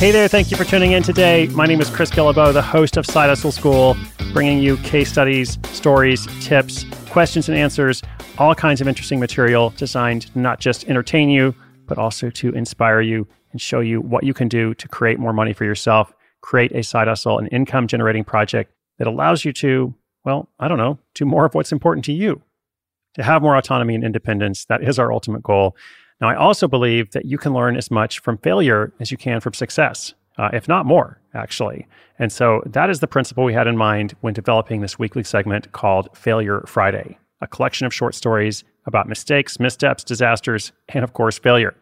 Hey there, thank you for tuning in today. My name is Chris Guillebeau, the host of Side Hustle School, bringing you case studies, stories, tips, questions and answers, all kinds of interesting material designed to not just entertain you, but also to inspire you and show you what you can do to create more money for yourself, create a side hustle, an income generating project that allows you to, well, I don't know, do more of what's important to you, to have more autonomy and independence. That is our ultimate goal. Now, I also believe that you can learn as much from failure as you can from success, uh, if not more, actually. And so that is the principle we had in mind when developing this weekly segment called Failure Friday, a collection of short stories about mistakes, missteps, disasters, and of course, failure.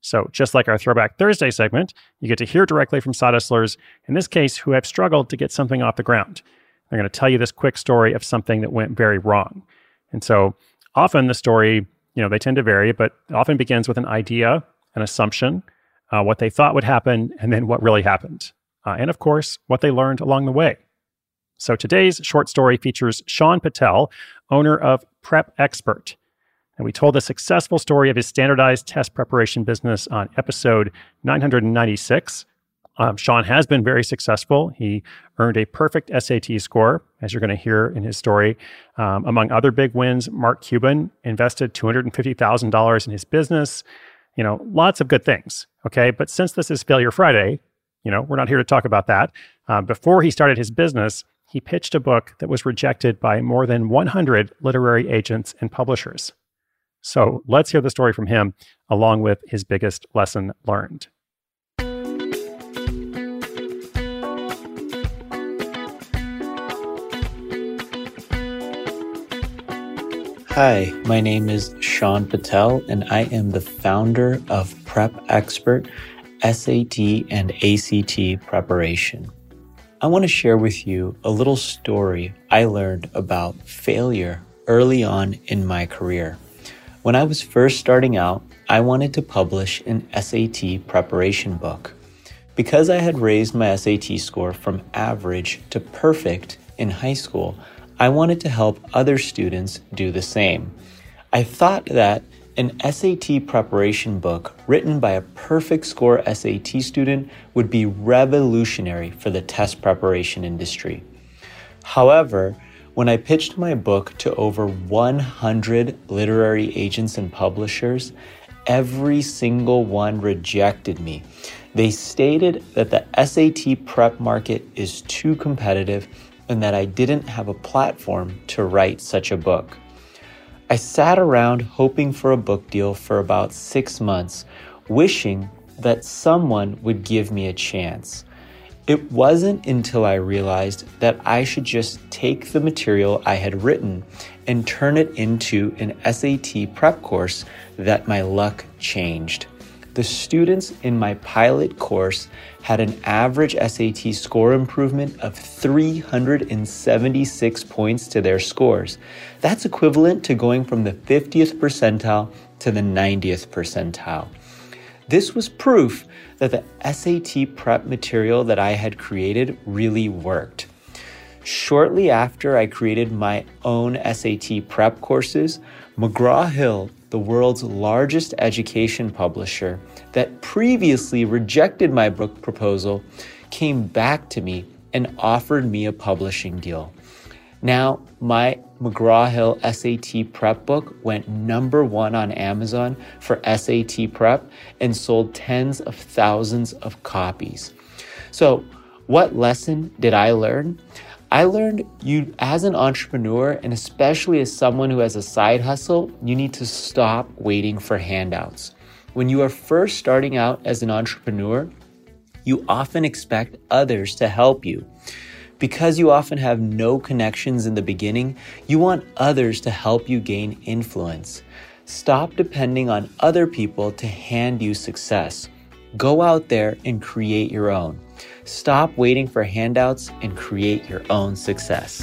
So, just like our Throwback Thursday segment, you get to hear directly from side in this case, who have struggled to get something off the ground. They're going to tell you this quick story of something that went very wrong. And so, often the story you know, they tend to vary, but often begins with an idea, an assumption, uh, what they thought would happen, and then what really happened. Uh, and of course, what they learned along the way. So today's short story features Shaan Patel, owner of Prep Expert. And we told the successful story of his standardized test preparation business on episode 996. Um, Shaan has been very successful. He earned a perfect SAT score, as you're going to hear in his story. Um, among other big wins, Mark Cuban invested $250,000 in his business. You know, lots of good things. Okay. But since this is Failure Friday, you know, we're not here to talk about that. Uh, before he started his business, he pitched a book that was rejected by more than 100 literary agents and publishers. So let's hear the story from him, along with his biggest lesson learned. Hi, my name is Shaan Patel, and I am the founder of Prep Expert SAT and ACT preparation. I want to share with you a little story I learned about failure early on in my career. When I was first starting out, I wanted to publish an SAT preparation book. Because I had raised my SAT score from average to perfect in high school, I wanted to help other students do the same. I thought that an SAT preparation book written by a perfect score SAT student would be revolutionary for the test preparation industry. However, when I pitched my book to over 100 literary agents and publishers, every single one rejected me. They stated that the SAT prep market is too competitive and that I didn't have a platform to write such a book. I sat around hoping for a book deal for about six months, wishing that someone would give me a chance. It wasn't until I realized that I should just take the material I had written and turn it into an SAT prep course that my luck changed. The students in my pilot course had an average SAT score improvement of 376 points to their scores. That's equivalent to going from the 50th percentile to the 90th percentile. This was proof that the SAT prep material that I had created really worked. Shortly after I created my own SAT prep courses, McGraw Hill, the world's largest education publisher that previously rejected my book proposal, came back to me and offered me a publishing deal. Now, my McGraw Hill SAT prep book went number one on Amazon for SAT prep and sold tens of thousands of copies. So, what lesson did I learn? I learned you, as an entrepreneur, and especially as someone who has a side hustle, you need to stop waiting for handouts. When you are first starting out as an entrepreneur, you often expect others to help you. Because you often have no connections in the beginning, you want others to help you gain influence. Stop depending on other people to hand you success. Go out there and create your own. Stop waiting for handouts and create your own success.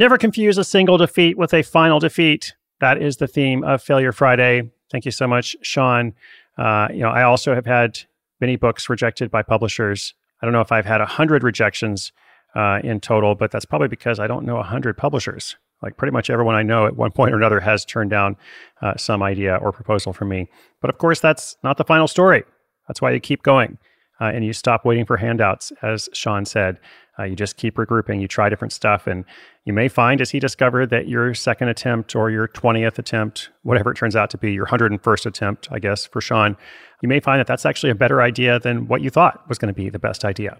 Never confuse a single defeat with a final defeat. That is the theme of Failure Friday. Thank you so much, Shaan. Uh, you know, I also have had many books rejected by publishers. I don't know if I've had a hundred rejections uh, in total, but that's probably because I don't know a hundred publishers. Like pretty much everyone I know at one point or another has turned down uh, some idea or proposal from me. But of course, that's not the final story. That's why you keep going uh, and you stop waiting for handouts, as Shaan said. Uh, you just keep regrouping, you try different stuff, and you may find, as he discovered, that your second attempt or your 20th attempt, whatever it turns out to be, your 101st attempt, I guess, for Shaan, you may find that that's actually a better idea than what you thought was going to be the best idea.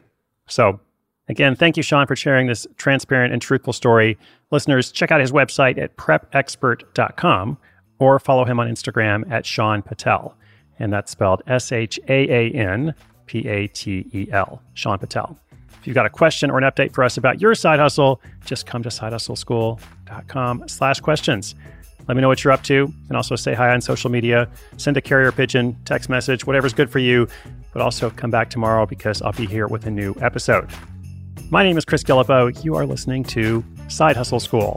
So, again, thank you, Shaan, for sharing this transparent and truthful story. Listeners, check out his website at prepexpert.com or follow him on Instagram at Shaan Patel. And that's spelled S H A A N P A T E L, Shaan Patel. If you've got a question or an update for us about your side hustle, just come to sidehustleschool.com slash questions. Let me know what you're up to and also say hi on social media. Send a carrier pigeon, text message, whatever's good for you. But also come back tomorrow because I'll be here with a new episode. My name is Chris Guillebeau. You are listening to Side Hustle School.